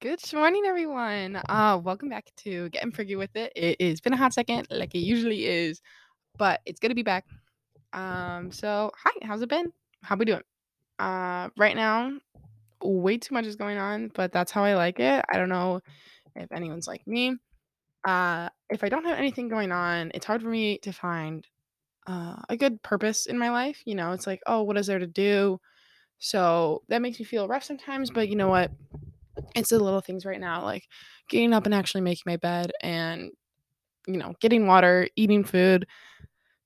Good morning, everyone. Uh, welcome back to Getting Prigge with It. It has been a hot second, like it usually is, but it's to be back. Um, so hi, how's it been? How we doing? Uh, right now, way too much is going on, but that's how I like it. I don't know if anyone's like me. Uh, if I don't have anything going on, it's hard for me to find uh, a good purpose in my life. You know, it's like, oh, what is there to do? So that makes me feel rough sometimes, but you know what? It's the little things right now, like getting up and actually making my bed and, you know, getting water, eating food.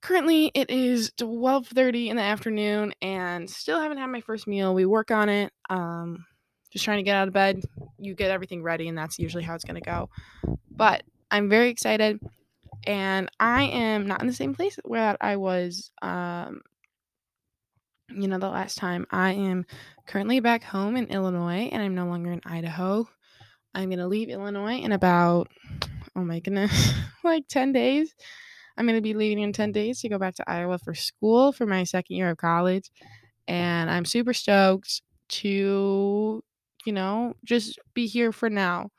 Currently, it is 12:30 in the afternoon and still haven't had my first meal. We work on it. Um, just trying to get out of bed. You get everything ready, and that's usually how it's going to go. But I'm very excited, and I am not in the same place where I was, um, you know, the last time. I am currently back home in Illinois, and I'm no longer in Idaho. I'm gonna leave Illinois in about oh my goodness, like 10 days. I'm gonna be leaving in 10 days to go back to Iowa for school for my second year of college. And I'm super stoked to, you know, just be here for now.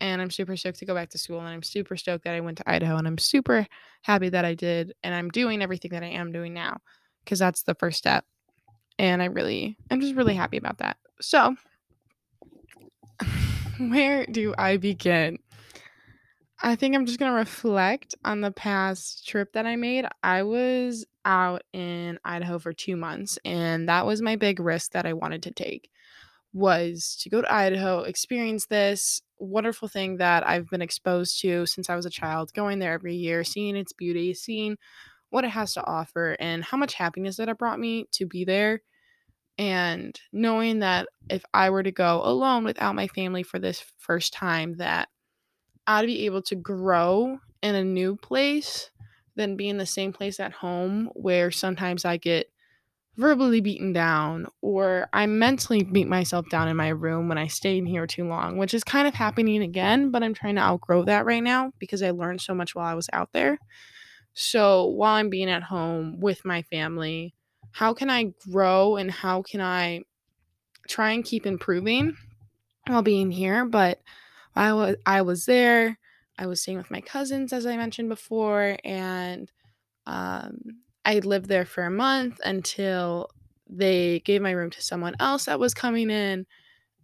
And I'm super stoked to go back to school. And I'm super stoked that I went to Idaho. And I'm super happy that I did. And I'm doing everything that I am doing now because that's the first step. And I really, I'm just really happy about that. So, where do I begin? I think I'm just going to reflect on the past trip that I made. I was out in Idaho for 2 months and that was my big risk that I wanted to take was to go to Idaho, experience this wonderful thing that I've been exposed to since I was a child, going there every year, seeing its beauty, seeing what it has to offer and how much happiness that it brought me to be there and knowing that if I were to go alone without my family for this first time that I'd be able to grow in a new place than be in the same place at home where sometimes I get verbally beaten down or I mentally beat myself down in my room when I stay in here too long, which is kind of happening again, but I'm trying to outgrow that right now because I learned so much while I was out there. So while I'm being at home with my family, how can I grow and how can I try and keep improving while being here? But I was I was there. I was staying with my cousins, as I mentioned before, and um, I lived there for a month until they gave my room to someone else that was coming in.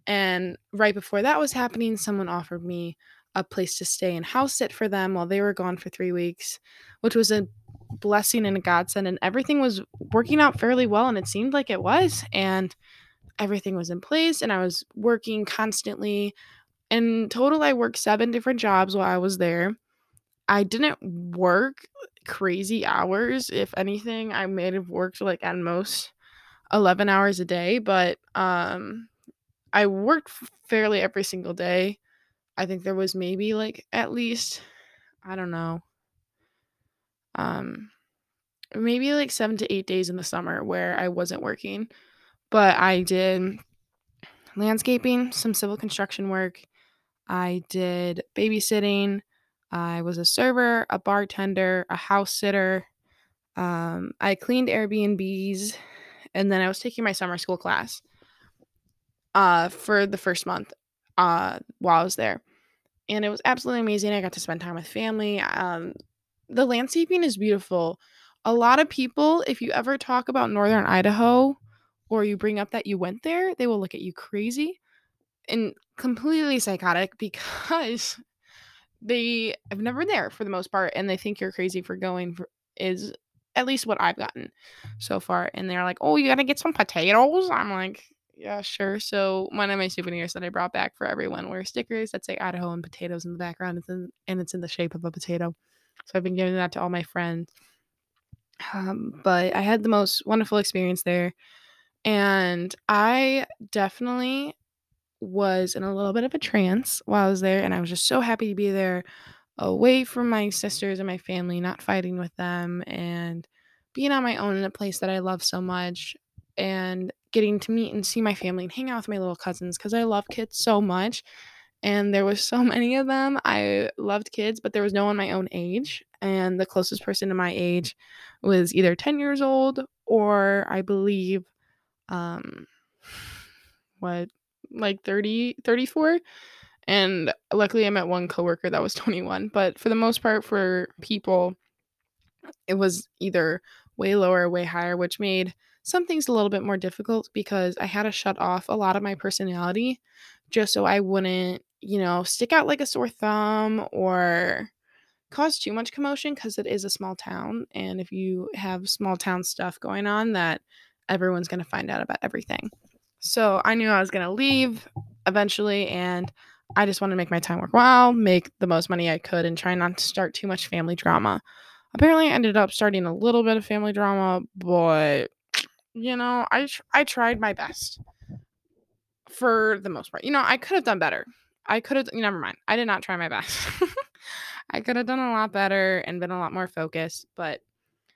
And right before that was happening, someone offered me a place to stay and house sit for them while they were gone for three weeks, which was a blessing and a godsend. And everything was working out fairly well, and it seemed like it was. And everything was in place, and I was working constantly. In total, I worked seven different jobs while I was there. I didn't work crazy hours. If anything, I may have worked like at most 11 hours a day, but um I worked fairly every single day. I think there was maybe like at least I don't know. Um maybe like 7 to 8 days in the summer where I wasn't working, but I did landscaping, some civil construction work. I did babysitting. I was a server, a bartender, a house sitter. Um, I cleaned Airbnbs, and then I was taking my summer school class uh, for the first month uh, while I was there. And it was absolutely amazing. I got to spend time with family. Um, the landscaping is beautiful. A lot of people, if you ever talk about northern Idaho or you bring up that you went there, they will look at you crazy and completely psychotic because they have never been there for the most part and they think you're crazy for going for is at least what I've gotten so far. And they're like, "Oh, you gotta get some potatoes." I'm like, "Yeah, sure." So one of my souvenirs that I brought back for everyone were stickers that say Idaho and potatoes in the background, it's in, and it's in the shape of a potato. So I've been giving that to all my friends. Um, but I had the most wonderful experience there, and I definitely was in a little bit of a trance while I was there, and I was just so happy to be there away from my sisters and my family, not fighting with them, and being on my own in a place that I love so much, and getting to meet and see my family and hang out with my little cousins because I love kids so much. And there was so many of them. I loved kids, but there was no one my own age. And the closest person to my age was either 10 years old or I believe um what like 30, 34. And luckily, I met one coworker that was 21. But for the most part, for people, it was either way lower or way higher, which made some things a little bit more difficult because I had to shut off a lot of my personality just so I wouldn't, you know, stick out like a sore thumb or cause too much commotion because it is a small town. And if you have small town stuff going on, that everyone's going to find out about everything. So I knew I was going to leave eventually, and I just wanted to make my time worthwhile, make the most money I could, and try not to start too much family drama. Apparently, I ended up starting a little bit of family drama, but you know, I tr- I tried my best for the most part. You know, I could have done better. I could have. Never mind. I did not try my best. I could have done a lot better and been a lot more focused, but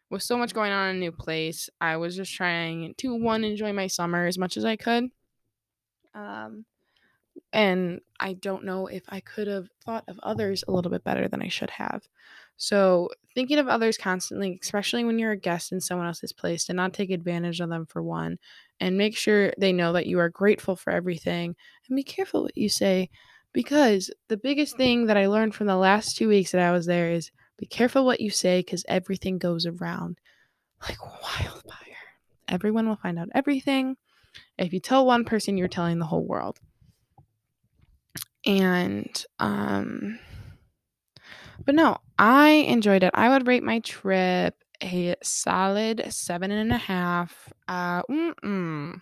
with so much going on in a new place, I was just trying to one enjoy my summer as much as I could. Um, and I don't know if I could have thought of others a little bit better than I should have. So, thinking of others constantly, especially when you're a guest in someone else's place, to not take advantage of them for one, and make sure they know that you are grateful for everything, and be careful what you say because the biggest thing that I learned from the last two weeks that I was there is be careful what you say because everything goes around like wildfire. Everyone will find out everything. If you tell one person, you're telling the whole world. And, um, but no, I enjoyed it. I would rate my trip a solid seven and a half. Uh, mm-mm.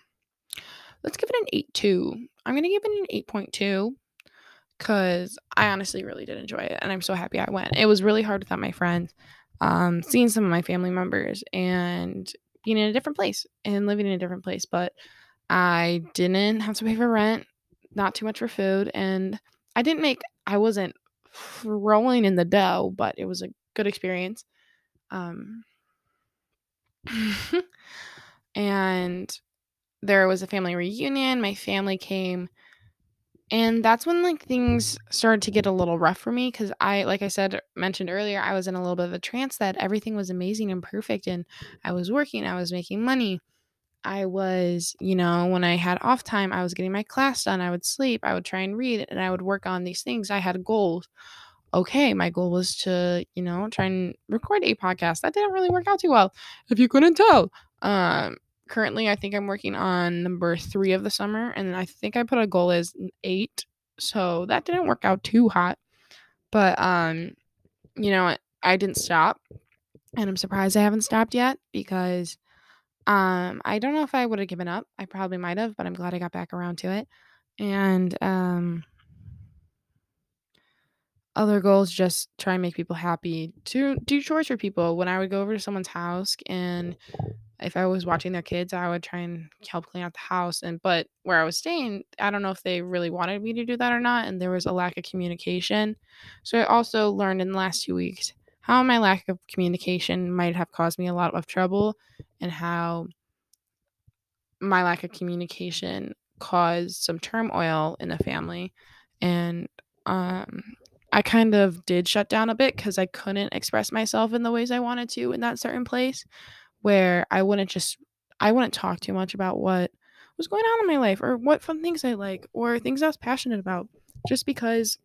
let's give it an eight two. I'm gonna give it an eight point two because I honestly really did enjoy it, and I'm so happy I went. It was really hard without my friends, um, seeing some of my family members, and being in a different place and living in a different place. But I didn't have to pay for rent, not too much for food, and I didn't make. I wasn't rolling in the dough, but it was a good experience. Um, and there was a family reunion. My family came and that's when like things started to get a little rough for me because I, like I said, mentioned earlier, I was in a little bit of a trance that everything was amazing and perfect. And I was working, I was making money. I was, you know, when I had off time, I was getting my class done. I would sleep, I would try and read, and I would work on these things. I had goals. Okay, my goal was to, you know, try and record a podcast. That didn't really work out too well, if you couldn't tell. Um, currently I think I'm working on number three of the summer, and I think I put a goal as eight. So that didn't work out too hot. But um, you know, I didn't stop. And I'm surprised I haven't stopped yet because um I don't know if I would have given up. I probably might have, but I'm glad I got back around to it. And um other goals just try and make people happy to do chores for people when i would go over to someone's house and if I was watching their kids, I would try and help clean out the house. And but where I was staying, I don't know if they really wanted me to do that or not. And there was a lack of communication. So I also learned in the last two weeks how my lack of communication might have caused me a lot of trouble and how my lack of communication caused some turmoil in the family. And um I kind of did shut down a bit because I couldn't express myself in the ways I wanted to in that certain place where I wouldn't just I wouldn't talk too much about what was going on in my life or what fun things I like or things I was passionate about just because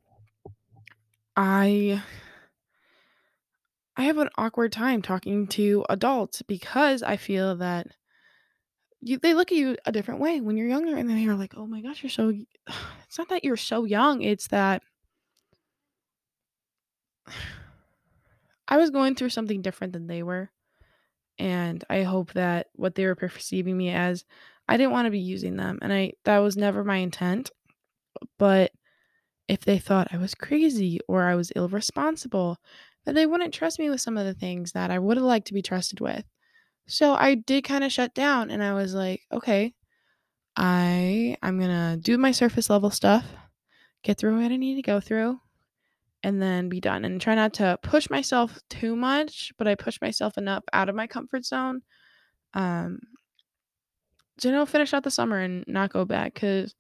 I I have an awkward time talking to adults because I feel that you, they look at you a different way when you're younger and then you're like, "Oh my gosh, you're so it's not that you're so young, it's that I was going through something different than they were and I hope that what they were perceiving me as, I didn't want to be using them, and I that was never my intent. But if they thought I was crazy or I was irresponsible, then they wouldn't trust me with some of the things that I would have liked to be trusted with. So I did kind of shut down, and I was like, okay, I I'm gonna do my surface level stuff, get through what I need to go through, and then be done and try not to push myself too much but i push myself enough out of my comfort zone um to you know finish out the summer and not go back because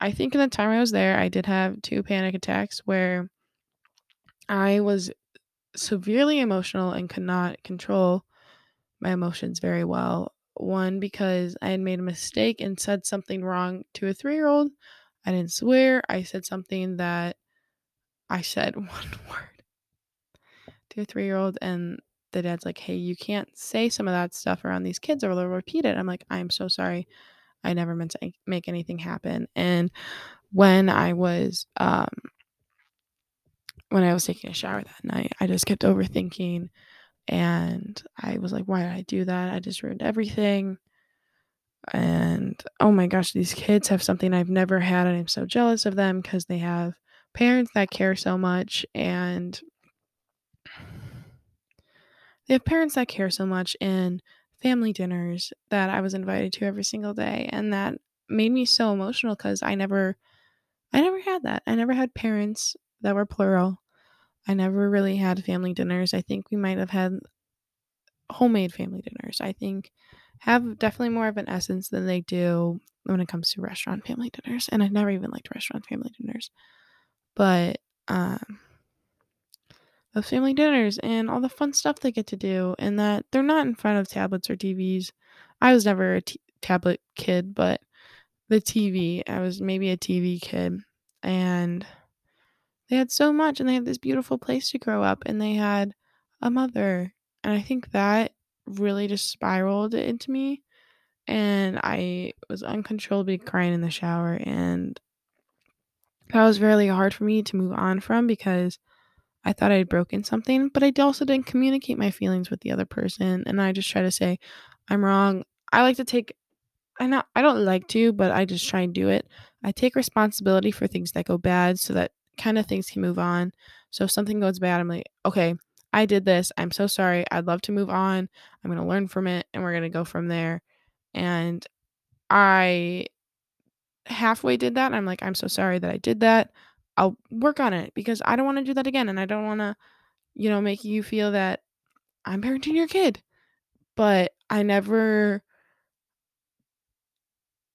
i think in the time i was there i did have two panic attacks where i was severely emotional and could not control my emotions very well one because i had made a mistake and said something wrong to a three year old I didn't swear. I said something that I said one word to a three year old, and the dad's like, hey, you can't say some of that stuff around these kids or they'll repeat it. I'm like, I'm so sorry. I never meant to make anything happen. And when I was, um, when I was taking a shower that night, I just kept overthinking and I was like, why did I do that? I just ruined everything. And oh my gosh, these kids have something I've never had, and I'm so jealous of them because they have parents that care so much and they have parents that care so much and family dinners that I was invited to every single day and that made me so emotional cuz I never I never had that. I never had parents that were plural. I never really had family dinners. I think we might have had homemade family dinners. I think have definitely more of an essence than they do when it comes to restaurant family dinners. And I've never even liked restaurant family dinners. But um those family dinners and all the fun stuff they get to do and that they're not in front of tablets or TVs. I was never a t- tablet kid, but the TV, I was maybe a TV kid and they had so much and they had this beautiful place to grow up and they had a mother. And I think that really just spiraled into me and I was uncontrollably crying in the shower and that was really hard for me to move on from because I thought I'd broken something, but I also didn't communicate my feelings with the other person. And I just try to say, I'm wrong. I like to take, I not, I don't like to, but I just try and do it. I take responsibility for things that go bad so that kind of things can move on. So if something goes bad, I'm like, okay, I did this. I'm so sorry. I'd love to move on. I'm going to learn from it and we're going to go from there. And I halfway did that. I'm like, I'm so sorry that I did that. I'll work on it because I don't want to do that again. And I don't want to, you know, make you feel that I'm parenting your kid. But I never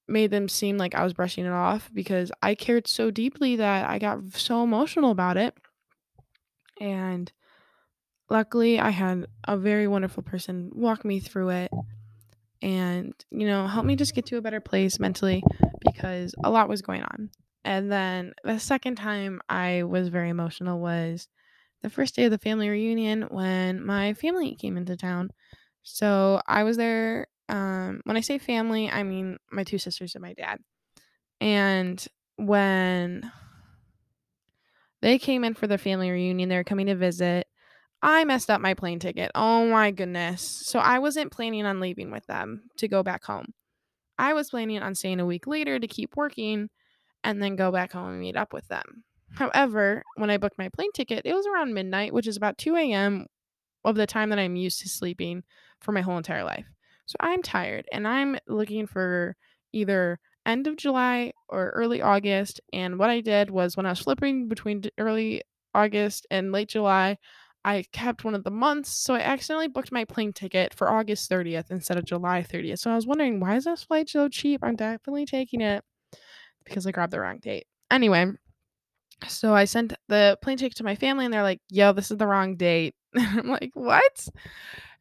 made them seem like I was brushing it off because I cared so deeply that I got so emotional about it. And luckily, I had a very wonderful person walk me through it and, you know, help me just get to a better place mentally because a lot was going on. And then the second time I was very emotional was the first day of the family reunion when my family came into town. So I was there. Um, when I say family, I mean my two sisters and my dad. And when they came in for the family reunion, they were coming to visit. I messed up my plane ticket. Oh my goodness. So I wasn't planning on leaving with them to go back home. I was planning on staying a week later to keep working and then go back home and meet up with them. However, when I booked my plane ticket, it was around midnight, which is about 2 a.m. of the time that I'm used to sleeping for my whole entire life. So I'm tired and I'm looking for either end of July or early August. And what I did was when I was flipping between early August and late July, I kept one of the months. So I accidentally booked my plane ticket for August 30th instead of July 30th. So I was wondering, why is this flight so cheap? I'm definitely taking it because I grabbed the wrong date. Anyway, so I sent the plane ticket to my family and they're like, yo, this is the wrong date. I'm like, what?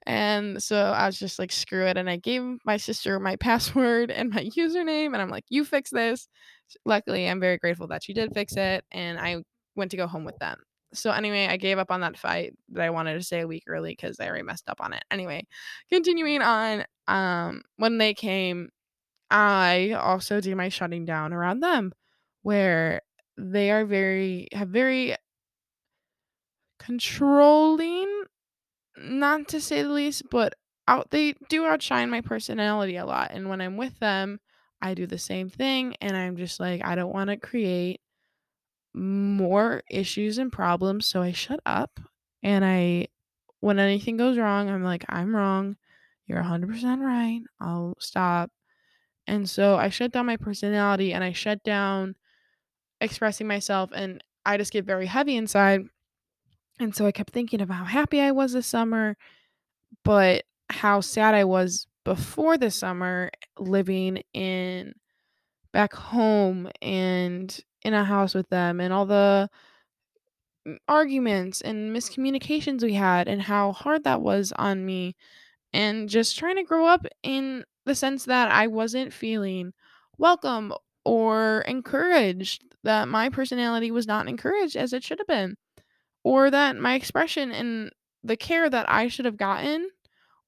And so I was just like, screw it. And I gave my sister my password and my username. And I'm like, you fix this. Luckily, I'm very grateful that she did fix it. And I went to go home with them. So anyway, I gave up on that fight that I wanted to stay a week early because I already messed up on it. Anyway, continuing on, um, when they came, I also do my shutting down around them where they are very have very controlling not to say the least but out they do outshine my personality a lot and when i'm with them i do the same thing and i'm just like i don't want to create more issues and problems so i shut up and i when anything goes wrong i'm like i'm wrong you're 100% right i'll stop and so I shut down my personality and I shut down expressing myself and I just get very heavy inside. And so I kept thinking of how happy I was this summer, but how sad I was before the summer living in back home and in a house with them and all the arguments and miscommunications we had and how hard that was on me and just trying to grow up in the sense that I wasn't feeling welcome or encouraged, that my personality was not encouraged as it should have been, or that my expression and the care that I should have gotten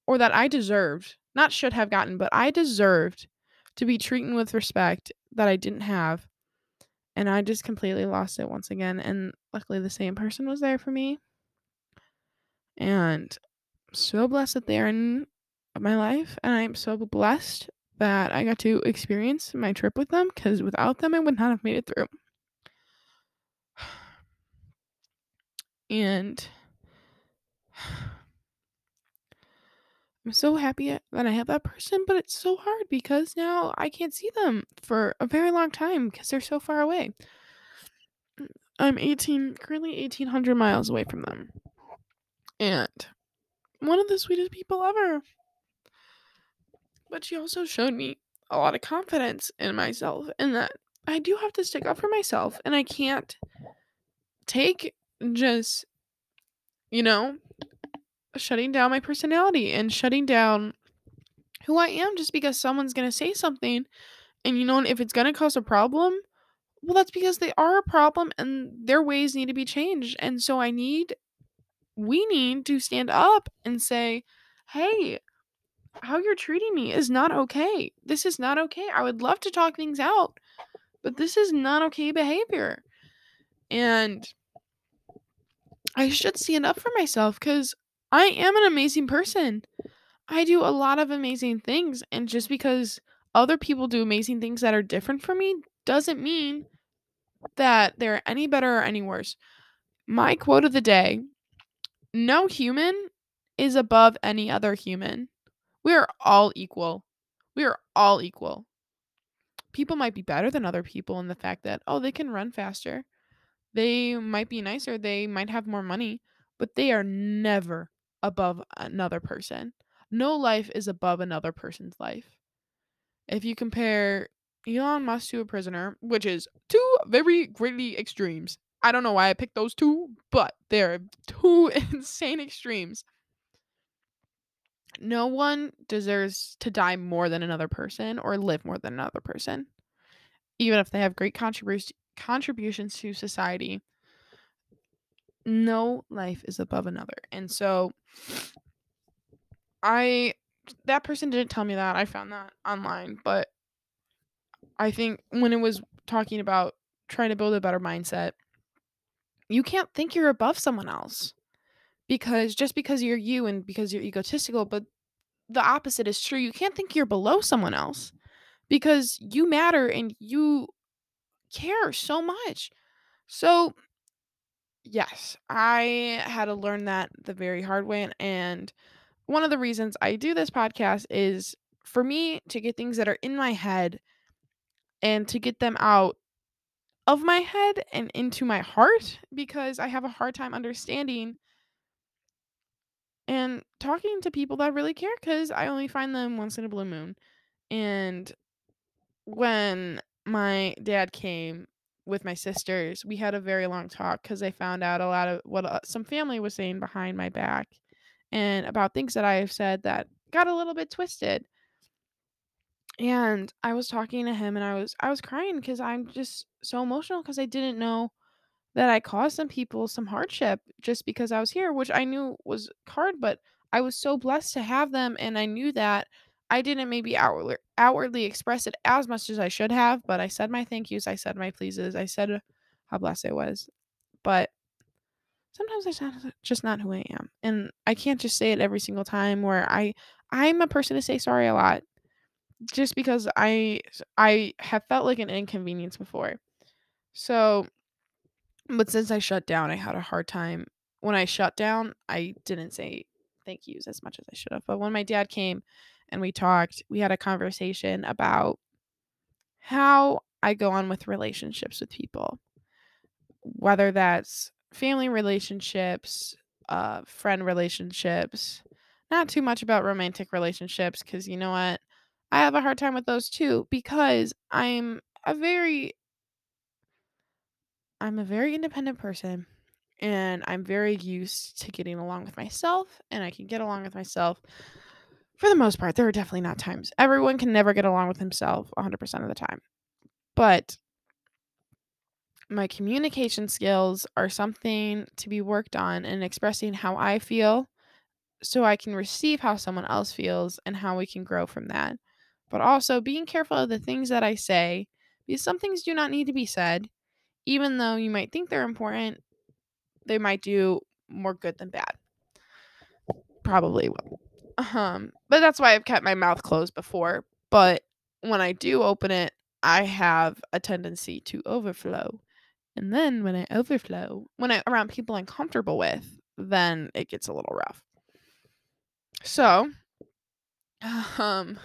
or that I deserved, not should have gotten, but I deserved to be treated with respect that I didn't have. And I just completely lost it once again. And luckily, the same person was there for me. And I'm so blessed that they're in my life. And I'm so blessed that I got to experience my trip with them because without them, I would not have made it through. And I'm so happy that I have that person, but it's so hard because now I can't see them for a very long time because they're so far away. I'm 18, currently 1800 miles away from them. And one of the sweetest people ever. But she also showed me a lot of confidence in myself and that I do have to stick up for myself and I can't take just, you know, shutting down my personality and shutting down who I am just because someone's going to say something. And you know, if it's going to cause a problem, well, that's because they are a problem and their ways need to be changed. And so I need, we need to stand up and say, hey, how you're treating me is not okay. This is not okay. I would love to talk things out, but this is not okay behavior. And I should stand up for myself because I am an amazing person. I do a lot of amazing things. And just because other people do amazing things that are different from me doesn't mean that they're any better or any worse. My quote of the day no human is above any other human. We are all equal. We are all equal. People might be better than other people in the fact that, oh, they can run faster. They might be nicer. They might have more money, but they are never above another person. No life is above another person's life. If you compare Elon Musk to a prisoner, which is two very greatly extremes. I don't know why I picked those two, but they're two insane extremes. No one deserves to die more than another person or live more than another person, even if they have great contributions contributions to society. No life is above another. And so I that person didn't tell me that. I found that online, but I think when it was talking about trying to build a better mindset, you can't think you're above someone else. Because just because you're you and because you're egotistical, but the opposite is true. You can't think you're below someone else because you matter and you care so much. So, yes, I had to learn that the very hard way. And one of the reasons I do this podcast is for me to get things that are in my head and to get them out of my head and into my heart because I have a hard time understanding and talking to people that really care because I only find them once in a blue moon. And when my dad came with my sisters, we had a very long talk because I found out a lot of what uh, some family was saying behind my back and about things that I have said that got a little bit twisted. And I was talking to him and I was I was crying because I'm just so emotional because I didn't know that I caused some people some hardship just because I was here, which I knew was hard, but I was so blessed to have them and I knew that I didn't maybe outwardly outwardly express it as much as I should have, but I said my thank yous, I said my pleases, I said how blessed I was. But sometimes that's not, just not who I am. And I can't just say it every single time where I I'm a person to say sorry a lot just because I I have felt like an inconvenience before. So but since I shut down, I had a hard time. When I shut down, I didn't say thank yous as much as I should have. But when my dad came and we talked, we had a conversation about how I go on with relationships with people. Whether that's family relationships, uh, friend relationships, not too much about romantic relationships because you know what? I have a hard time with those too because I'm a very I'm a very independent person and I'm very used to getting along with myself and I can get along with myself for the most part. There are definitely not times. Everyone can never get along with himself 100% of the time. But my communication skills are something to be worked on in expressing how I feel so I can receive how someone else feels and how we can grow from that. But also being careful of the things that I say because some things do not need to be said. Even though you might think they're important, they might do more good than bad. Probably will. Um, but that's why I've kept my mouth closed before. But when I do open it, I have a tendency to overflow. And then when I overflow, when I around people I'm comfortable with, then it gets a little rough. So, um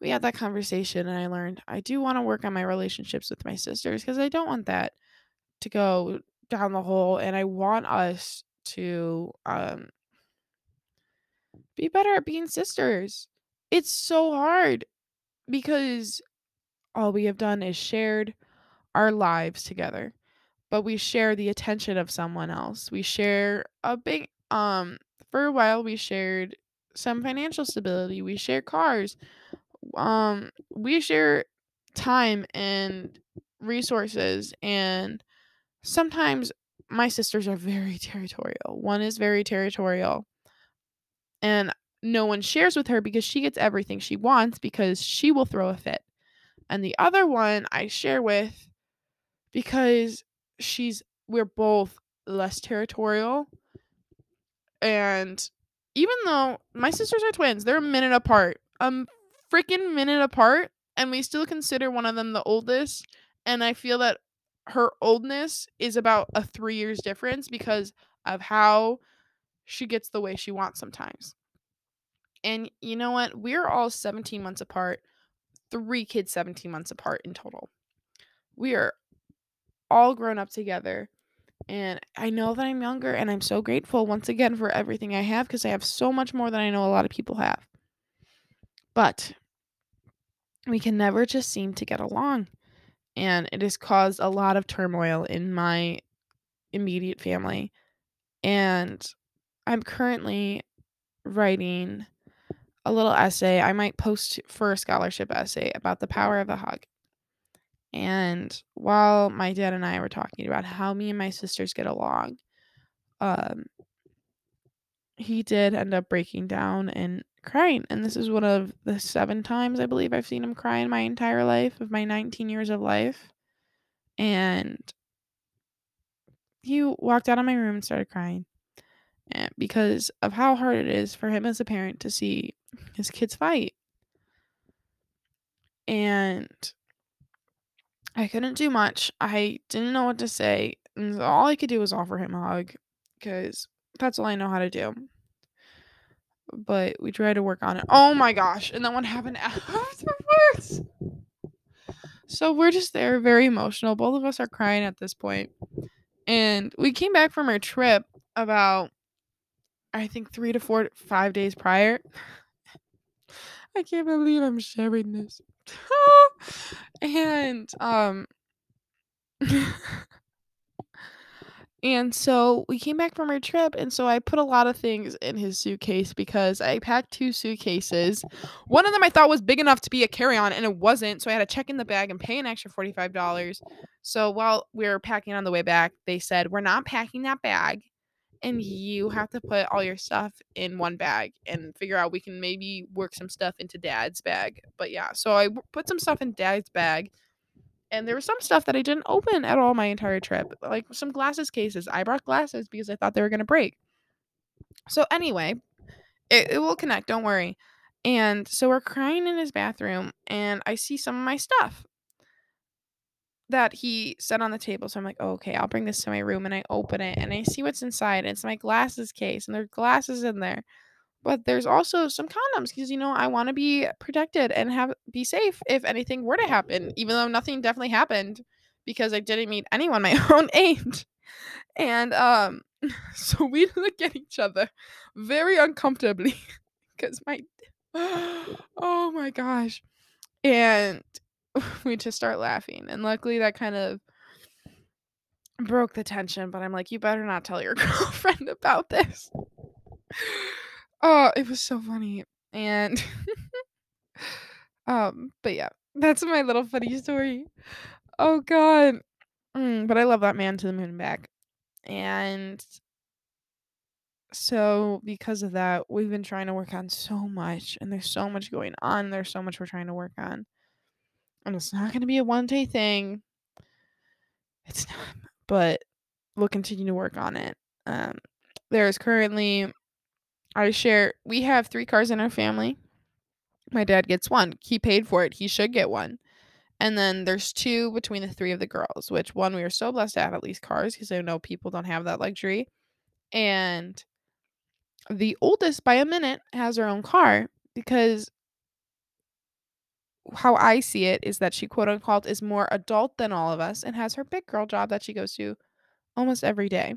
we had that conversation and I learned I do want to work on my relationships with my sisters because I don't want that to go down the hole and I want us to um be better at being sisters. It's so hard because all we have done is shared our lives together. But we share the attention of someone else. We share a big um for a while we shared some financial stability. We share cars. Um we share time and resources and sometimes my sisters are very territorial. One is very territorial. And no one shares with her because she gets everything she wants because she will throw a fit. And the other one I share with because she's we're both less territorial. And even though my sisters are twins, they're a minute apart. A freaking minute apart and we still consider one of them the oldest and I feel that her oldness is about a 3 years difference because of how she gets the way she wants sometimes. And you know what? We're all 17 months apart. 3 kids 17 months apart in total. We are all grown up together. And I know that I'm younger and I'm so grateful once again for everything I have because I have so much more than I know a lot of people have. But we can never just seem to get along. And it has caused a lot of turmoil in my immediate family. And I'm currently writing a little essay. I might post for a scholarship essay about the power of a hug. And while my dad and I were talking about how me and my sisters get along, um, he did end up breaking down and crying. And this is one of the seven times I believe I've seen him cry in my entire life of my 19 years of life. And he walked out of my room and started crying Eh, because of how hard it is for him as a parent to see his kids fight. And I couldn't do much. I didn't know what to say. And all I could do was offer him a hug because that's all I know how to do. But we tried to work on it. Oh my gosh. And then what happened afterwards? So we're just there, very emotional. Both of us are crying at this point. And we came back from our trip about, I think, three to four, five days prior. I can't believe I'm sharing this. and um and so we came back from our trip and so I put a lot of things in his suitcase because I packed two suitcases. One of them I thought was big enough to be a carry-on and it wasn't, so I had to check in the bag and pay an extra $45. So while we were packing on the way back, they said, "We're not packing that bag." And you have to put all your stuff in one bag and figure out we can maybe work some stuff into dad's bag. But yeah, so I put some stuff in dad's bag. And there was some stuff that I didn't open at all my entire trip, like some glasses cases. I brought glasses because I thought they were going to break. So, anyway, it, it will connect, don't worry. And so we're crying in his bathroom, and I see some of my stuff that he set on the table. So I'm like, oh, okay, I'll bring this to my room and I open it and I see what's inside. It's my glasses case and there's glasses in there. But there's also some condoms because you know I want to be protected and have be safe if anything were to happen, even though nothing definitely happened because I didn't meet anyone my own age. And um so we look at each other very uncomfortably because my oh my gosh. And we just start laughing. And luckily that kind of broke the tension, but I'm like, you better not tell your girlfriend about this. Oh, it was so funny. And um, but yeah. That's my little funny story. Oh god. Mm, but I love that man to the moon and back. And so because of that, we've been trying to work on so much and there's so much going on. There's so much we're trying to work on. And it's not going to be a one day thing. It's not, but we'll continue to work on it. Um, there is currently, I share, we have three cars in our family. My dad gets one. He paid for it. He should get one. And then there's two between the three of the girls, which one we are so blessed to have at least cars because I know people don't have that luxury. And the oldest by a minute has her own car because how I see it is that she quote unquote is more adult than all of us and has her big girl job that she goes to almost every day.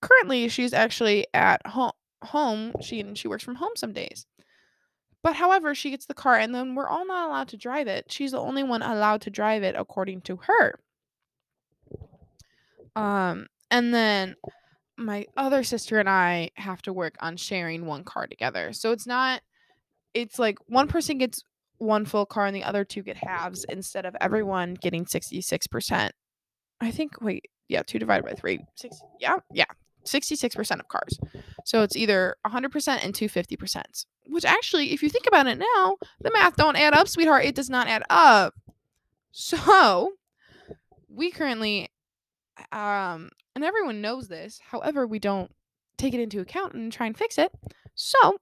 Currently, she's actually at home. Home, she and she works from home some days. But however, she gets the car and then we're all not allowed to drive it. She's the only one allowed to drive it according to her. Um and then my other sister and I have to work on sharing one car together. So it's not it's like one person gets one full car and the other two get halves instead of everyone getting 66%. I think wait, yeah, 2 divided by 3. 6 yeah, yeah. 66% of cars. So it's either 100% and two 50%. Which actually, if you think about it now, the math don't add up, sweetheart. It does not add up. So we currently um and everyone knows this. However, we don't take it into account and try and fix it. So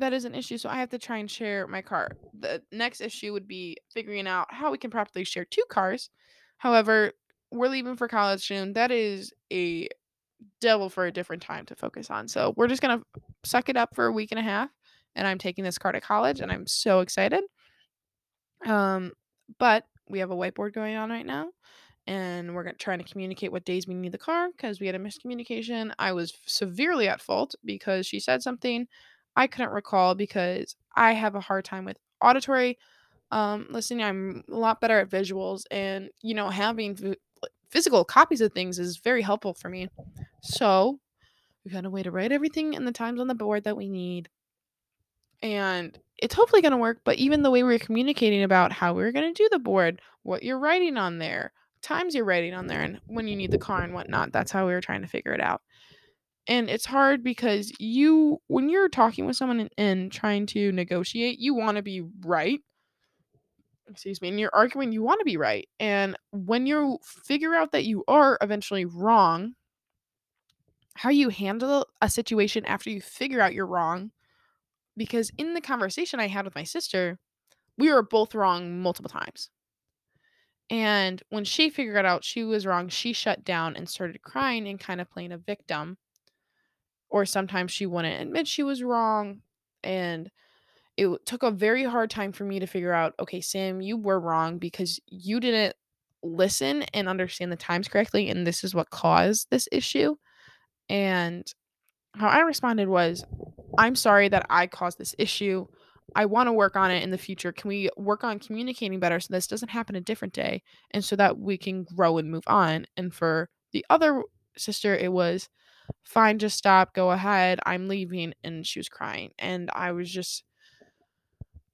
that is an issue. So I have to try and share my car. The next issue would be figuring out how we can properly share two cars. However, we're leaving for college soon. That is a devil for a different time to focus on. So we're just gonna suck it up for a week and a half. And I'm taking this car to college and I'm so excited. Um, but we have a whiteboard going on right now and we're trying to communicate what days we need the car because we had a miscommunication. I was severely at fault because she said something I couldn't recall because I have a hard time with auditory um, listening. I'm a lot better at visuals, and you know, having v- physical copies of things is very helpful for me. So we got a way to write everything in the times on the board that we need. And it's hopefully going to work. But even the way we are communicating about how we are going to do the board, what you're writing on there, times you're writing on there, and when you need the car and whatnot, that's how we were trying to figure it out. And it's hard because you, when you're talking with someone and, and trying to negotiate, you want to be right. Excuse me. And you're arguing, you want to be right. And when you figure out that you are eventually wrong, how you handle a situation after you figure out you're wrong. Because in the conversation I had with my sister, we were both wrong multiple times. And when she figured out she was wrong, she shut down and started crying and kind of playing a victim. Or sometimes she wouldn't admit she was wrong. And it took a very hard time for me to figure out okay, Sam, you were wrong because you didn't listen and understand the times correctly. And this is what caused this issue. And how I responded was, I'm sorry that I caused this issue. I want to work on it in the future. Can we work on communicating better so this doesn't happen a different day and so that we can grow and move on? And for the other sister, it was fine, just stop, go ahead. I'm leaving. And she was crying. And I was just,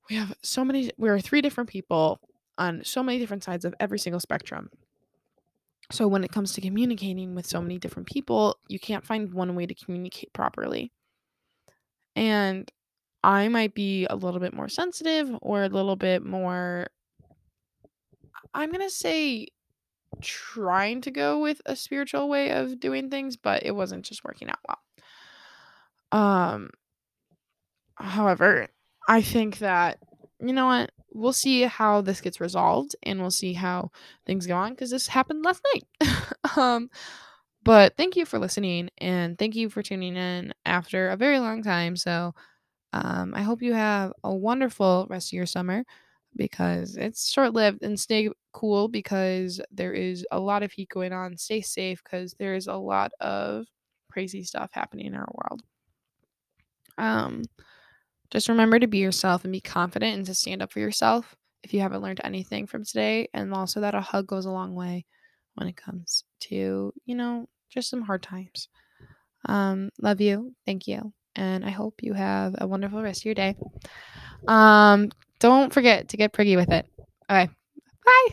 we have so many, we are three different people on so many different sides of every single spectrum. So when it comes to communicating with so many different people, you can't find one way to communicate properly. And I might be a little bit more sensitive or a little bit more I'm going to say trying to go with a spiritual way of doing things, but it wasn't just working out well. Um however, I think that you know what? We'll see how this gets resolved and we'll see how things go on because this happened last night. um, but thank you for listening and thank you for tuning in after a very long time. So um, I hope you have a wonderful rest of your summer because it's short lived and stay cool because there is a lot of heat going on. Stay safe because there is a lot of crazy stuff happening in our world. Um, just remember to be yourself and be confident and to stand up for yourself if you haven't learned anything from today. And also that a hug goes a long way when it comes to, you know, just some hard times. Um, love you. Thank you. And I hope you have a wonderful rest of your day. Um, don't forget to get Prigge with it. Okay. Bye.